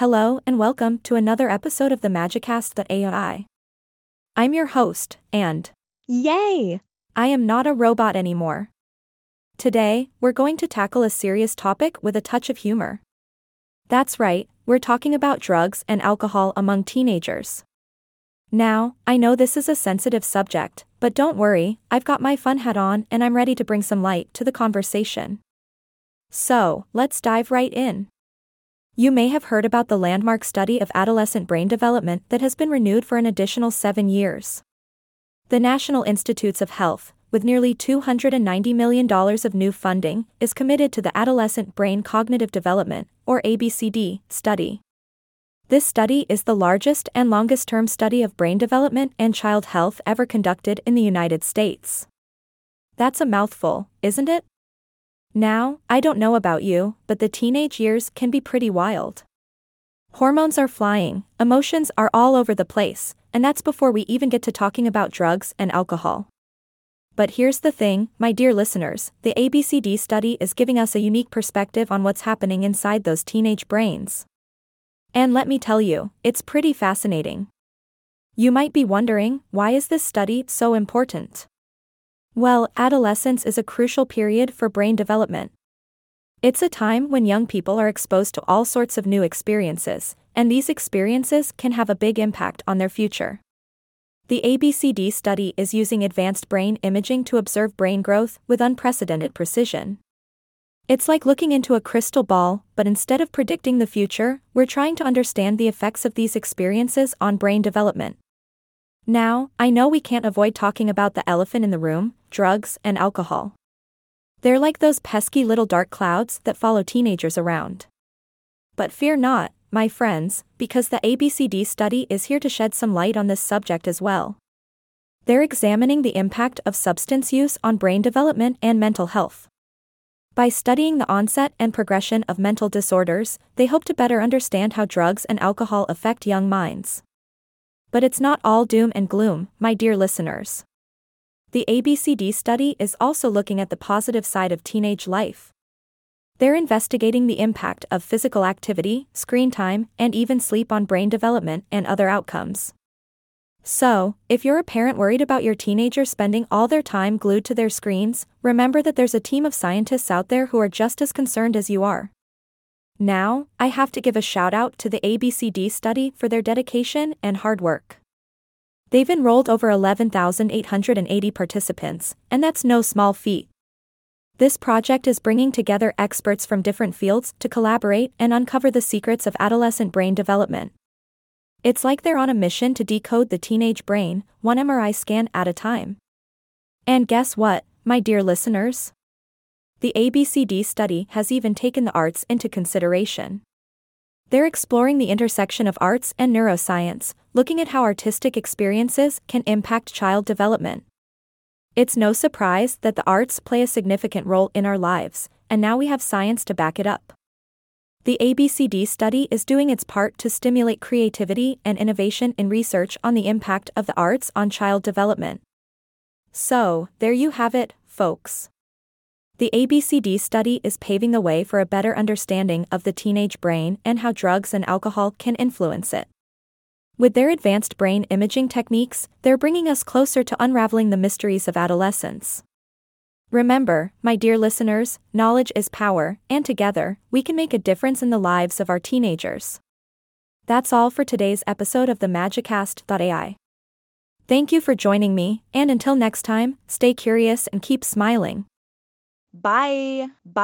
Hello and welcome to another episode of the Magicast.ai. I'm your host, and Yay! I am not a robot anymore. Today, we're going to tackle a serious topic with a touch of humor. That's right, we're talking about drugs and alcohol among teenagers. Now, I know this is a sensitive subject, but don't worry, I've got my fun hat on and I'm ready to bring some light to the conversation. So, let's dive right in. You may have heard about the landmark study of adolescent brain development that has been renewed for an additional seven years. The National Institutes of Health, with nearly $290 million of new funding, is committed to the Adolescent Brain Cognitive Development, or ABCD, study. This study is the largest and longest term study of brain development and child health ever conducted in the United States. That's a mouthful, isn't it? Now, I don't know about you, but the teenage years can be pretty wild. Hormones are flying, emotions are all over the place, and that's before we even get to talking about drugs and alcohol. But here's the thing, my dear listeners the ABCD study is giving us a unique perspective on what's happening inside those teenage brains. And let me tell you, it's pretty fascinating. You might be wondering, why is this study so important? Well, adolescence is a crucial period for brain development. It's a time when young people are exposed to all sorts of new experiences, and these experiences can have a big impact on their future. The ABCD study is using advanced brain imaging to observe brain growth with unprecedented precision. It's like looking into a crystal ball, but instead of predicting the future, we're trying to understand the effects of these experiences on brain development. Now, I know we can't avoid talking about the elephant in the room drugs and alcohol. They're like those pesky little dark clouds that follow teenagers around. But fear not, my friends, because the ABCD study is here to shed some light on this subject as well. They're examining the impact of substance use on brain development and mental health. By studying the onset and progression of mental disorders, they hope to better understand how drugs and alcohol affect young minds. But it's not all doom and gloom, my dear listeners. The ABCD study is also looking at the positive side of teenage life. They're investigating the impact of physical activity, screen time, and even sleep on brain development and other outcomes. So, if you're a parent worried about your teenager spending all their time glued to their screens, remember that there's a team of scientists out there who are just as concerned as you are. Now, I have to give a shout out to the ABCD study for their dedication and hard work. They've enrolled over 11,880 participants, and that's no small feat. This project is bringing together experts from different fields to collaborate and uncover the secrets of adolescent brain development. It's like they're on a mission to decode the teenage brain, one MRI scan at a time. And guess what, my dear listeners? The ABCD study has even taken the arts into consideration. They're exploring the intersection of arts and neuroscience, looking at how artistic experiences can impact child development. It's no surprise that the arts play a significant role in our lives, and now we have science to back it up. The ABCD study is doing its part to stimulate creativity and innovation in research on the impact of the arts on child development. So, there you have it, folks. The ABCD study is paving the way for a better understanding of the teenage brain and how drugs and alcohol can influence it. With their advanced brain imaging techniques, they're bringing us closer to unraveling the mysteries of adolescence. Remember, my dear listeners, knowledge is power, and together, we can make a difference in the lives of our teenagers. That's all for today's episode of the Magicast.ai. Thank you for joining me, and until next time, stay curious and keep smiling. Bye. Bye.